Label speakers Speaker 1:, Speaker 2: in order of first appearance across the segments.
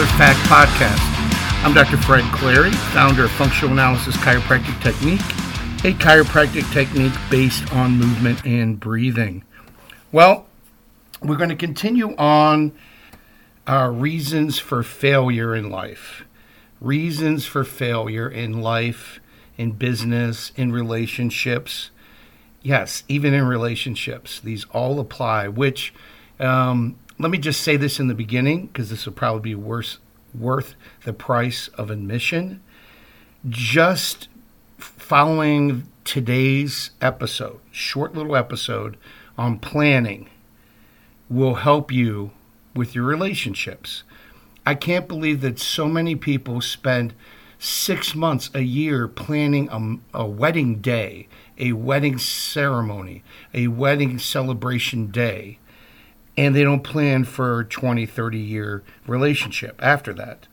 Speaker 1: another FACT podcast. I'm Dr. Fred Clary, founder of Functional Analysis Chiropractic Technique, a chiropractic technique based on movement and breathing. Well, we're going to continue on our reasons for failure in life. Reasons for failure in life, in business, in relationships. Yes, even in relationships. These all apply, which um, let me just say this in the beginning because this will probably be worse, worth the price of admission. Just following today's episode, short little episode on planning, will help you with your relationships. I can't believe that so many people spend six months, a year planning a, a wedding day, a wedding ceremony, a wedding celebration day and they don't plan for a 20, 30 year relationship after that.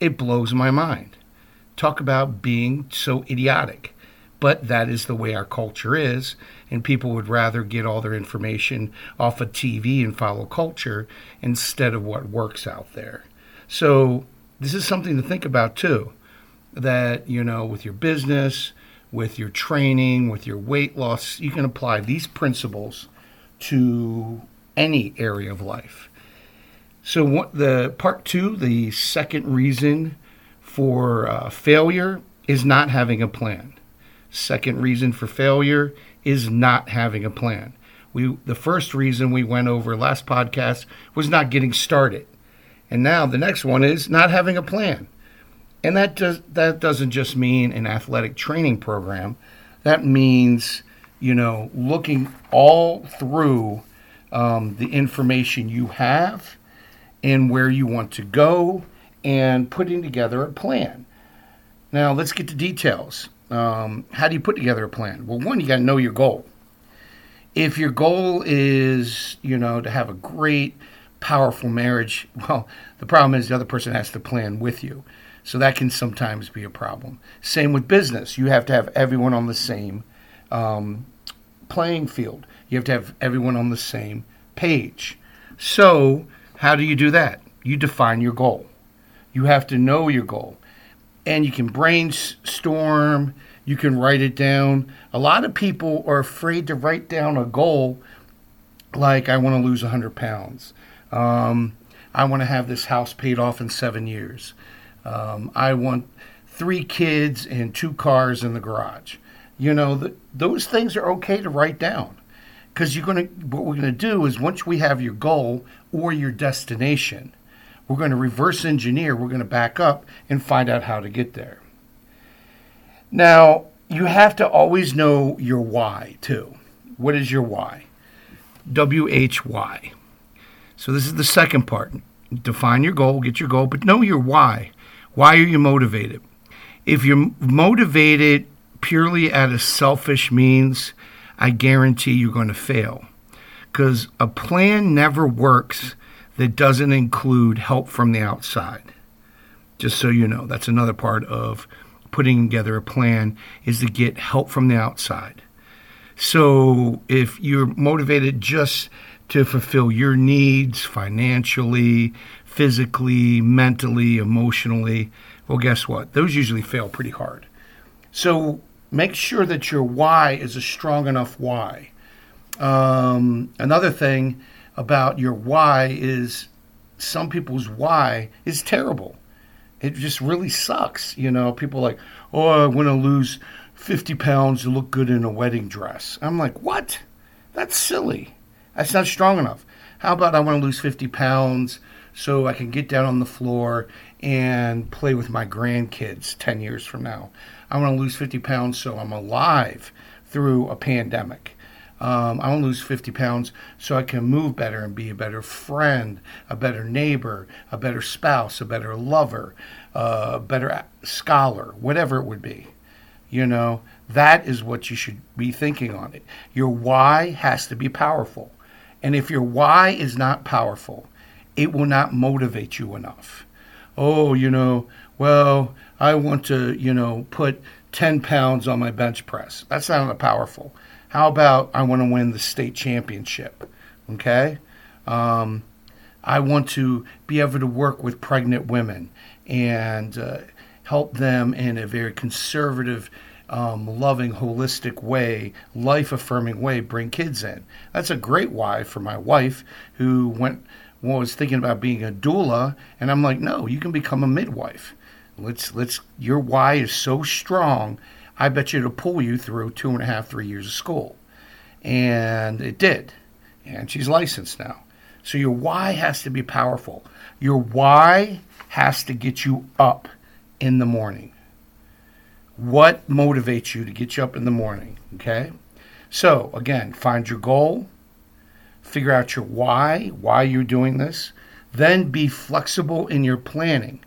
Speaker 1: It blows my mind. Talk about being so idiotic. But that is the way our culture is, and people would rather get all their information off of TV and follow culture instead of what works out there. So, this is something to think about too. That, you know, with your business, with your training, with your weight loss, you can apply these principles to any area of life. So, what, the part two, the second reason for uh, failure is not having a plan. Second reason for failure is not having a plan. We the first reason we went over last podcast was not getting started, and now the next one is not having a plan. And that does that doesn't just mean an athletic training program. That means you know looking all through um, the information you have and where you want to go and putting together a plan. Now, let's get to details. Um, how do you put together a plan? Well, one, you got to know your goal. If your goal is, you know, to have a great, powerful marriage, well, the problem is the other person has to plan with you. So that can sometimes be a problem. Same with business. You have to have everyone on the same um, playing field. You have to have everyone on the same page. So, how do you do that? You define your goal. You have to know your goal. And you can brainstorm, you can write it down. A lot of people are afraid to write down a goal like, I want to lose 100 pounds. Um, I want to have this house paid off in seven years. Um, I want three kids and two cars in the garage. You know, those things are okay to write down because you're going to what we're going to do is once we have your goal or your destination we're going to reverse engineer we're going to back up and find out how to get there. Now you have to always know your why too. What is your why? W-h-y so this is the second part. Define your goal get your goal but know your why. Why are you motivated? If you're motivated purely out of selfish means I guarantee you're going to fail. Because a plan never works that doesn't include help from the outside. Just so you know, that's another part of putting together a plan is to get help from the outside. So if you're motivated just to fulfill your needs financially, physically, mentally, emotionally, well, guess what? Those usually fail pretty hard. So make sure that your why is a strong enough why. Um, another thing about your why is some people's why is terrible. It just really sucks. You know, people like, oh, I want to lose 50 pounds to look good in a wedding dress. I'm like, what? That's silly. That's not strong enough. How about I want to lose 50 pounds so I can get down on the floor and play with my grandkids 10 years from now? I want to lose 50 pounds so I'm alive through a pandemic. Um, I want to lose 50 pounds so I can move better and be a better friend, a better neighbor, a better spouse, a better lover, uh, a better scholar, whatever it would be. You know, that is what you should be thinking on it. Your why has to be powerful. And if your why is not powerful, it will not motivate you enough. Oh, you know, well, I want to, you know, put 10 pounds on my bench press. That's not powerful. How about I want to win the state championship? Okay. Um, I want to be able to work with pregnant women and uh, help them in a very conservative, um, loving, holistic way, life affirming way, bring kids in. That's a great why for my wife who went was thinking about being a doula, and I'm like, no, you can become a midwife. Let's let's your why is so strong. I bet you it'll pull you through two and a half, three years of school. And it did. And she's licensed now. So your why has to be powerful. Your why has to get you up in the morning. What motivates you to get you up in the morning? Okay. So again, find your goal, figure out your why, why you're doing this, then be flexible in your planning.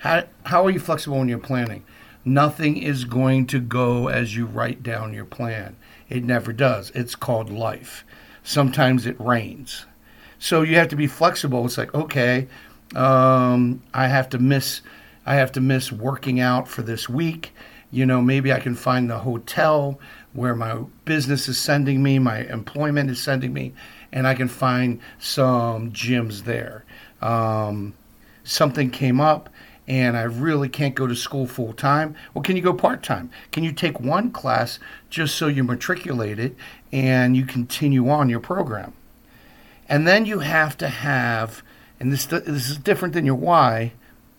Speaker 1: How, how are you flexible in your planning? Nothing is going to go as you write down your plan. It never does. It's called life. Sometimes it rains. So you have to be flexible. It's like, okay, um, I have to miss I have to miss working out for this week. You know, maybe I can find the hotel where my business is sending me, my employment is sending me, and I can find some gyms there. Um, something came up and I really can't go to school full time. Well, can you go part time? Can you take one class just so you matriculate it and you continue on your program? And then you have to have, and this this is different than your why,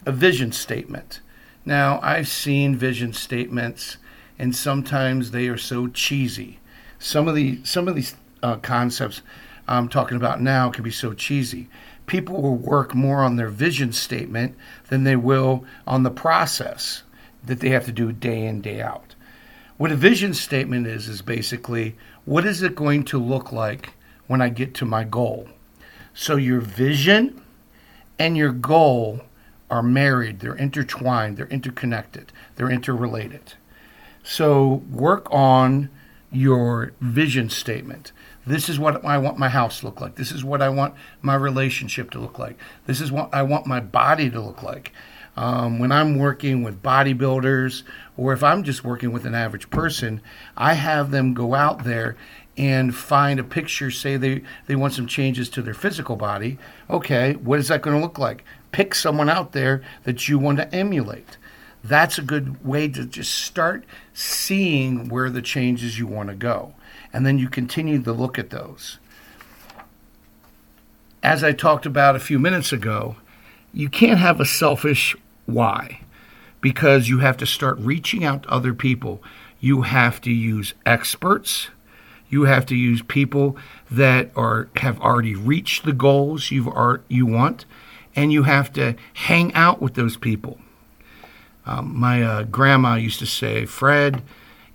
Speaker 1: a vision statement. Now I've seen vision statements, and sometimes they are so cheesy. Some of the some of these uh, concepts I'm talking about now can be so cheesy people will work more on their vision statement than they will on the process that they have to do day in, day out. What a vision statement is, is basically what is it going to look like when I get to my goal? So your vision and your goal are married, they're intertwined, they're interconnected, they're interrelated. So work on your vision statement. This is what I want my house to look like. This is what I want my relationship to look like. This is what I want my body to look like. Um, when I'm working with bodybuilders, or if I'm just working with an average person, I have them go out there and find a picture, say they, they want some changes to their physical body. Okay, what is that going to look like? Pick someone out there that you want to emulate. That's a good way to just start seeing where the changes you want to go and then you continue to look at those. As I talked about a few minutes ago, you can't have a selfish why because you have to start reaching out to other people. You have to use experts. You have to use people that are have already reached the goals you've are, you want, and you have to hang out with those people. Um, my uh, grandma used to say, "Fred,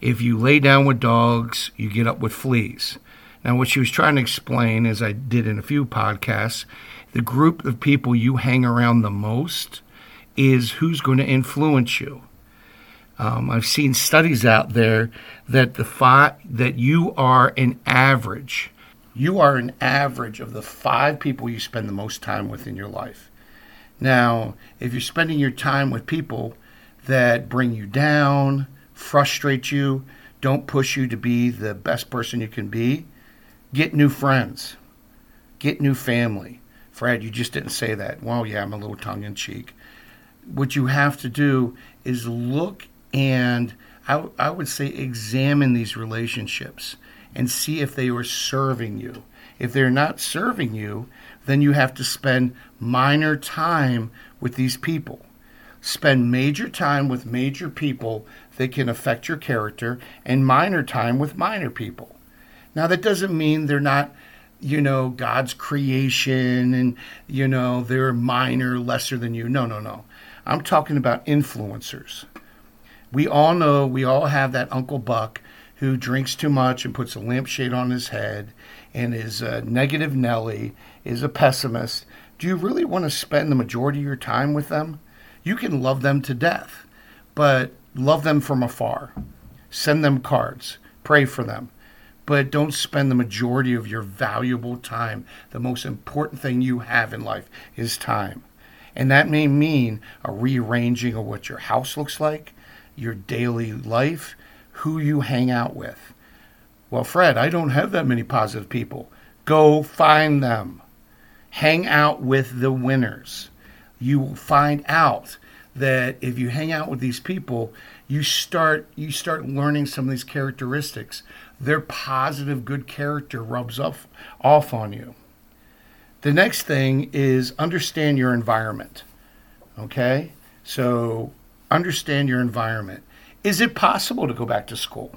Speaker 1: if you lay down with dogs, you get up with fleas. Now, what she was trying to explain, as I did in a few podcasts, the group of people you hang around the most is who's going to influence you. Um, I've seen studies out there that the five, that you are an average. You are an average of the five people you spend the most time with in your life. Now, if you're spending your time with people that bring you down, frustrate you, don't push you to be the best person you can be, get new friends, get new family. Fred, you just didn't say that. Well, yeah, I'm a little tongue in cheek. What you have to do is look and I, I would say examine these relationships and see if they are serving you. If they're not serving you, then you have to spend minor time with these people. Spend major time with major people that can affect your character and minor time with minor people. Now, that doesn't mean they're not, you know, God's creation and, you know, they're minor, lesser than you. No, no, no. I'm talking about influencers. We all know, we all have that Uncle Buck who drinks too much and puts a lampshade on his head and is a negative Nelly, is a pessimist. Do you really want to spend the majority of your time with them? You can love them to death, but love them from afar. Send them cards, pray for them, but don't spend the majority of your valuable time. The most important thing you have in life is time. And that may mean a rearranging of what your house looks like, your daily life, who you hang out with. Well, Fred, I don't have that many positive people. Go find them. Hang out with the winners. You will find out that if you hang out with these people, you start you start learning some of these characteristics. Their positive good character rubs off off on you. The next thing is understand your environment. Okay? So understand your environment. Is it possible to go back to school?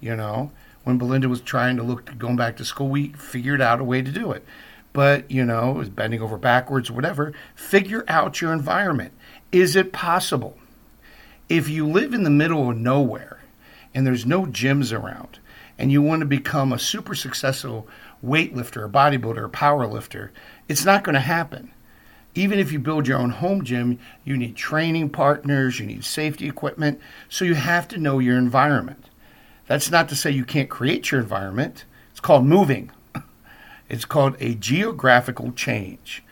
Speaker 1: You know, when Belinda was trying to look going back to school, we figured out a way to do it. But, you know, bending over backwards, whatever. Figure out your environment. Is it possible? If you live in the middle of nowhere and there's no gyms around and you want to become a super successful weightlifter, a bodybuilder, a power lifter, it's not going to happen. Even if you build your own home gym, you need training partners, you need safety equipment, so you have to know your environment. That's not to say you can't create your environment. It's called moving. It's called a geographical change.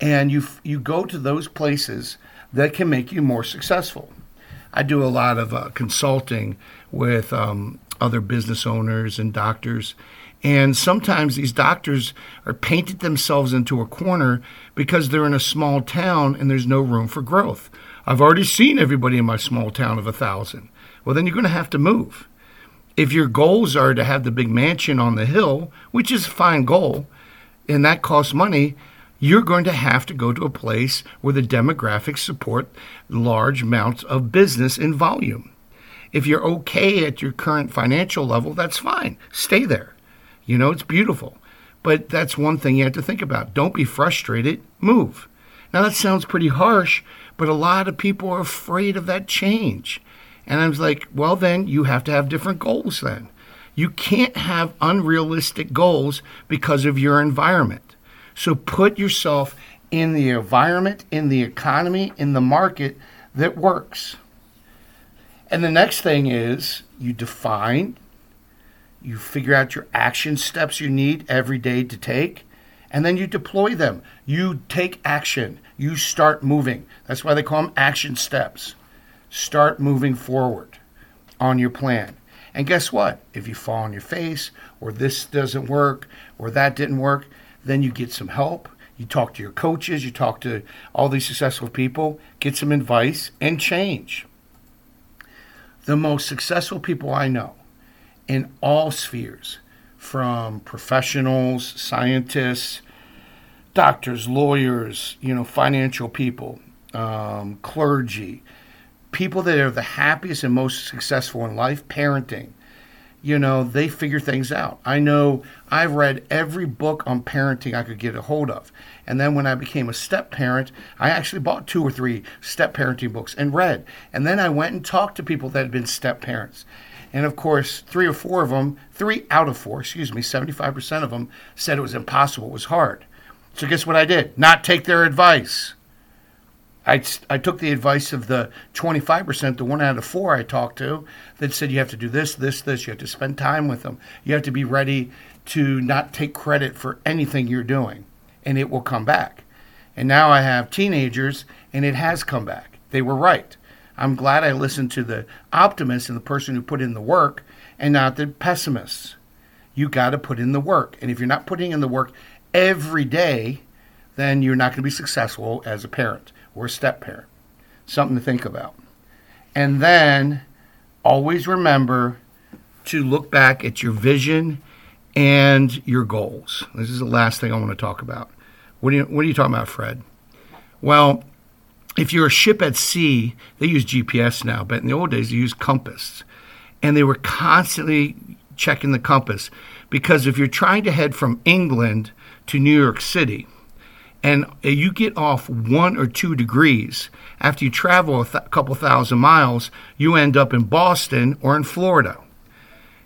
Speaker 1: And you you go to those places that can make you more successful. I do a lot of uh, consulting with um, other business owners and doctors, and sometimes these doctors are painted themselves into a corner because they're in a small town and there's no room for growth. I've already seen everybody in my small town of a thousand. Well, then you're going to have to move. If your goals are to have the big mansion on the hill, which is a fine goal, and that costs money, you're going to have to go to a place where the demographics support large amounts of business in volume. If you're okay at your current financial level, that's fine. Stay there. You know, it's beautiful. But that's one thing you have to think about. Don't be frustrated, move. Now, that sounds pretty harsh, but a lot of people are afraid of that change. And I was like, well, then you have to have different goals then. You can't have unrealistic goals because of your environment. So put yourself in the environment, in the economy, in the market that works. And the next thing is you define you figure out your action steps you need every day to take, and then you deploy them. You take action. You start moving. That's why they call them action steps. Start moving forward on your plan. And guess what? If you fall on your face, or this doesn't work, or that didn't work, then you get some help. You talk to your coaches, you talk to all these successful people, get some advice, and change. The most successful people I know in all spheres, from professionals, scientists, doctors, lawyers, you know, financial people, um, clergy, people that are the happiest and most successful in life, parenting. You know, they figure things out. I know I've read every book on parenting I could get a hold of. And then when I became a step parent, I actually bought two or three step parenting books and read. And then I went and talked to people that had been step parents. And of course, three or four of them, three out of four, excuse me, 75% of them said it was impossible, it was hard. So guess what I did? Not take their advice. I, I took the advice of the 25%, the one out of four I talked to, that said you have to do this, this, this. You have to spend time with them. You have to be ready to not take credit for anything you're doing, and it will come back. And now I have teenagers, and it has come back. They were right. I'm glad I listened to the optimist and the person who put in the work and not the pessimists. You got to put in the work. And if you're not putting in the work every day, then you're not going to be successful as a parent or step parent. Something to think about. And then always remember to look back at your vision and your goals. This is the last thing I want to talk about. What are you, what are you talking about, Fred? Well, if you're a ship at sea, they use GPS now, but in the old days, they used compass. And they were constantly checking the compass because if you're trying to head from England to New York City, and you get off one or two degrees after you travel a th- couple thousand miles, you end up in Boston or in Florida.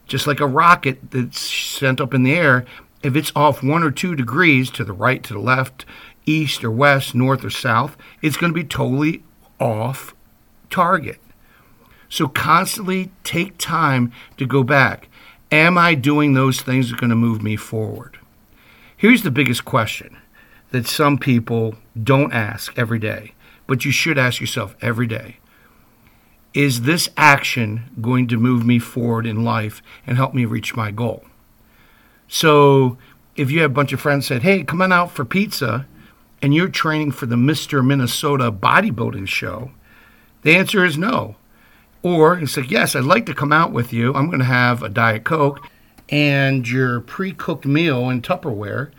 Speaker 1: Just like a rocket that's sent up in the air, if it's off one or two degrees to the right, to the left, east or west, north or south, it's going to be totally off target. So constantly take time to go back. Am I doing those things that are going to move me forward? Here's the biggest question that some people don't ask every day, but you should ask yourself every day. Is this action going to move me forward in life and help me reach my goal? So if you have a bunch of friends said, "Hey, come on out for pizza," and you're training for the Mr. Minnesota bodybuilding show, the answer is no. Or it's like, "Yes, I'd like to come out with you. I'm going to have a diet coke and your pre-cooked meal in Tupperware."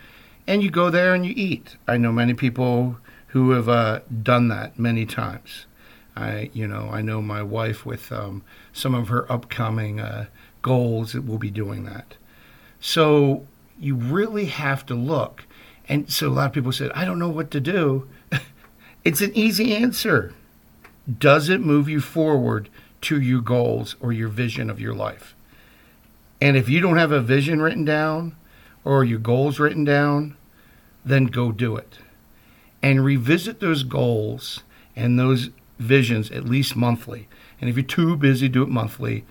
Speaker 1: And you go there and you eat. I know many people who have uh, done that many times. I, you know, I know my wife with um, some of her upcoming uh, goals that will be doing that. So you really have to look. And so a lot of people said, I don't know what to do. it's an easy answer. Does it move you forward to your goals or your vision of your life? And if you don't have a vision written down or your goals written down, then go do it. And revisit those goals and those visions at least monthly. And if you're too busy, do it monthly,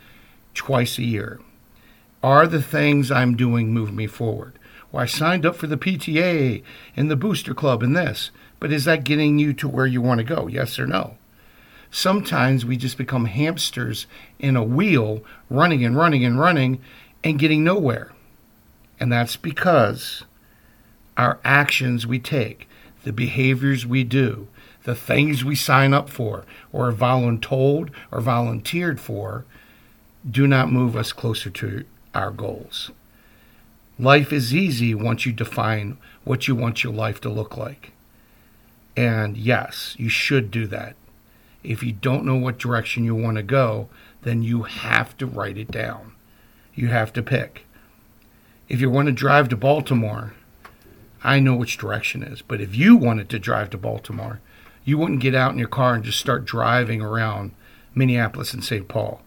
Speaker 1: twice a year. Are the things I'm doing moving me forward? Well, I signed up for the PTA and the booster club and this, but is that getting you to where you want to go? Yes or no? Sometimes we just become hamsters in a wheel, running and running and running and getting nowhere. And that's because our actions we take, the behaviors we do, the things we sign up for or are voluntold or volunteered for do not move us closer to our goals. Life is easy once you define what you want your life to look like. And yes, you should do that. If you don't know what direction you want to go, then you have to write it down. You have to pick. If you want to drive to Baltimore, I know which direction is. But if you wanted to drive to Baltimore, you wouldn't get out in your car and just start driving around Minneapolis and St. Paul.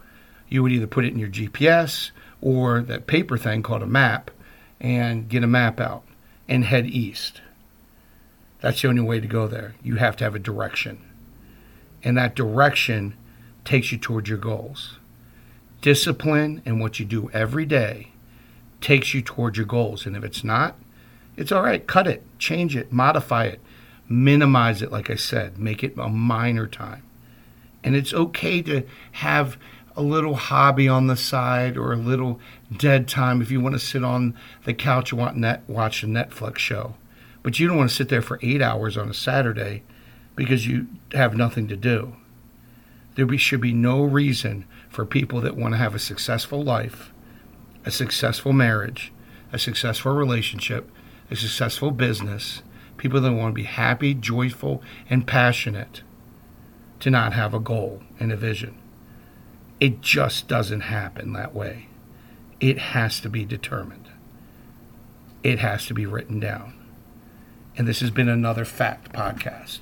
Speaker 1: You would either put it in your GPS or that paper thing called a map and get a map out and head east. That's the only way to go there. You have to have a direction. And that direction takes you towards your goals. Discipline and what you do every day takes you towards your goals. And if it's not, it's all right. Cut it, change it, modify it, minimize it, like I said, make it a minor time. And it's okay to have a little hobby on the side or a little dead time if you want to sit on the couch and watch a Netflix show. But you don't want to sit there for eight hours on a Saturday because you have nothing to do. There should be no reason for people that want to have a successful life, a successful marriage, a successful relationship, a successful business, people that want to be happy, joyful, and passionate to not have a goal and a vision. It just doesn't happen that way. It has to be determined. It has to be written down. And this has been another Fact Podcast.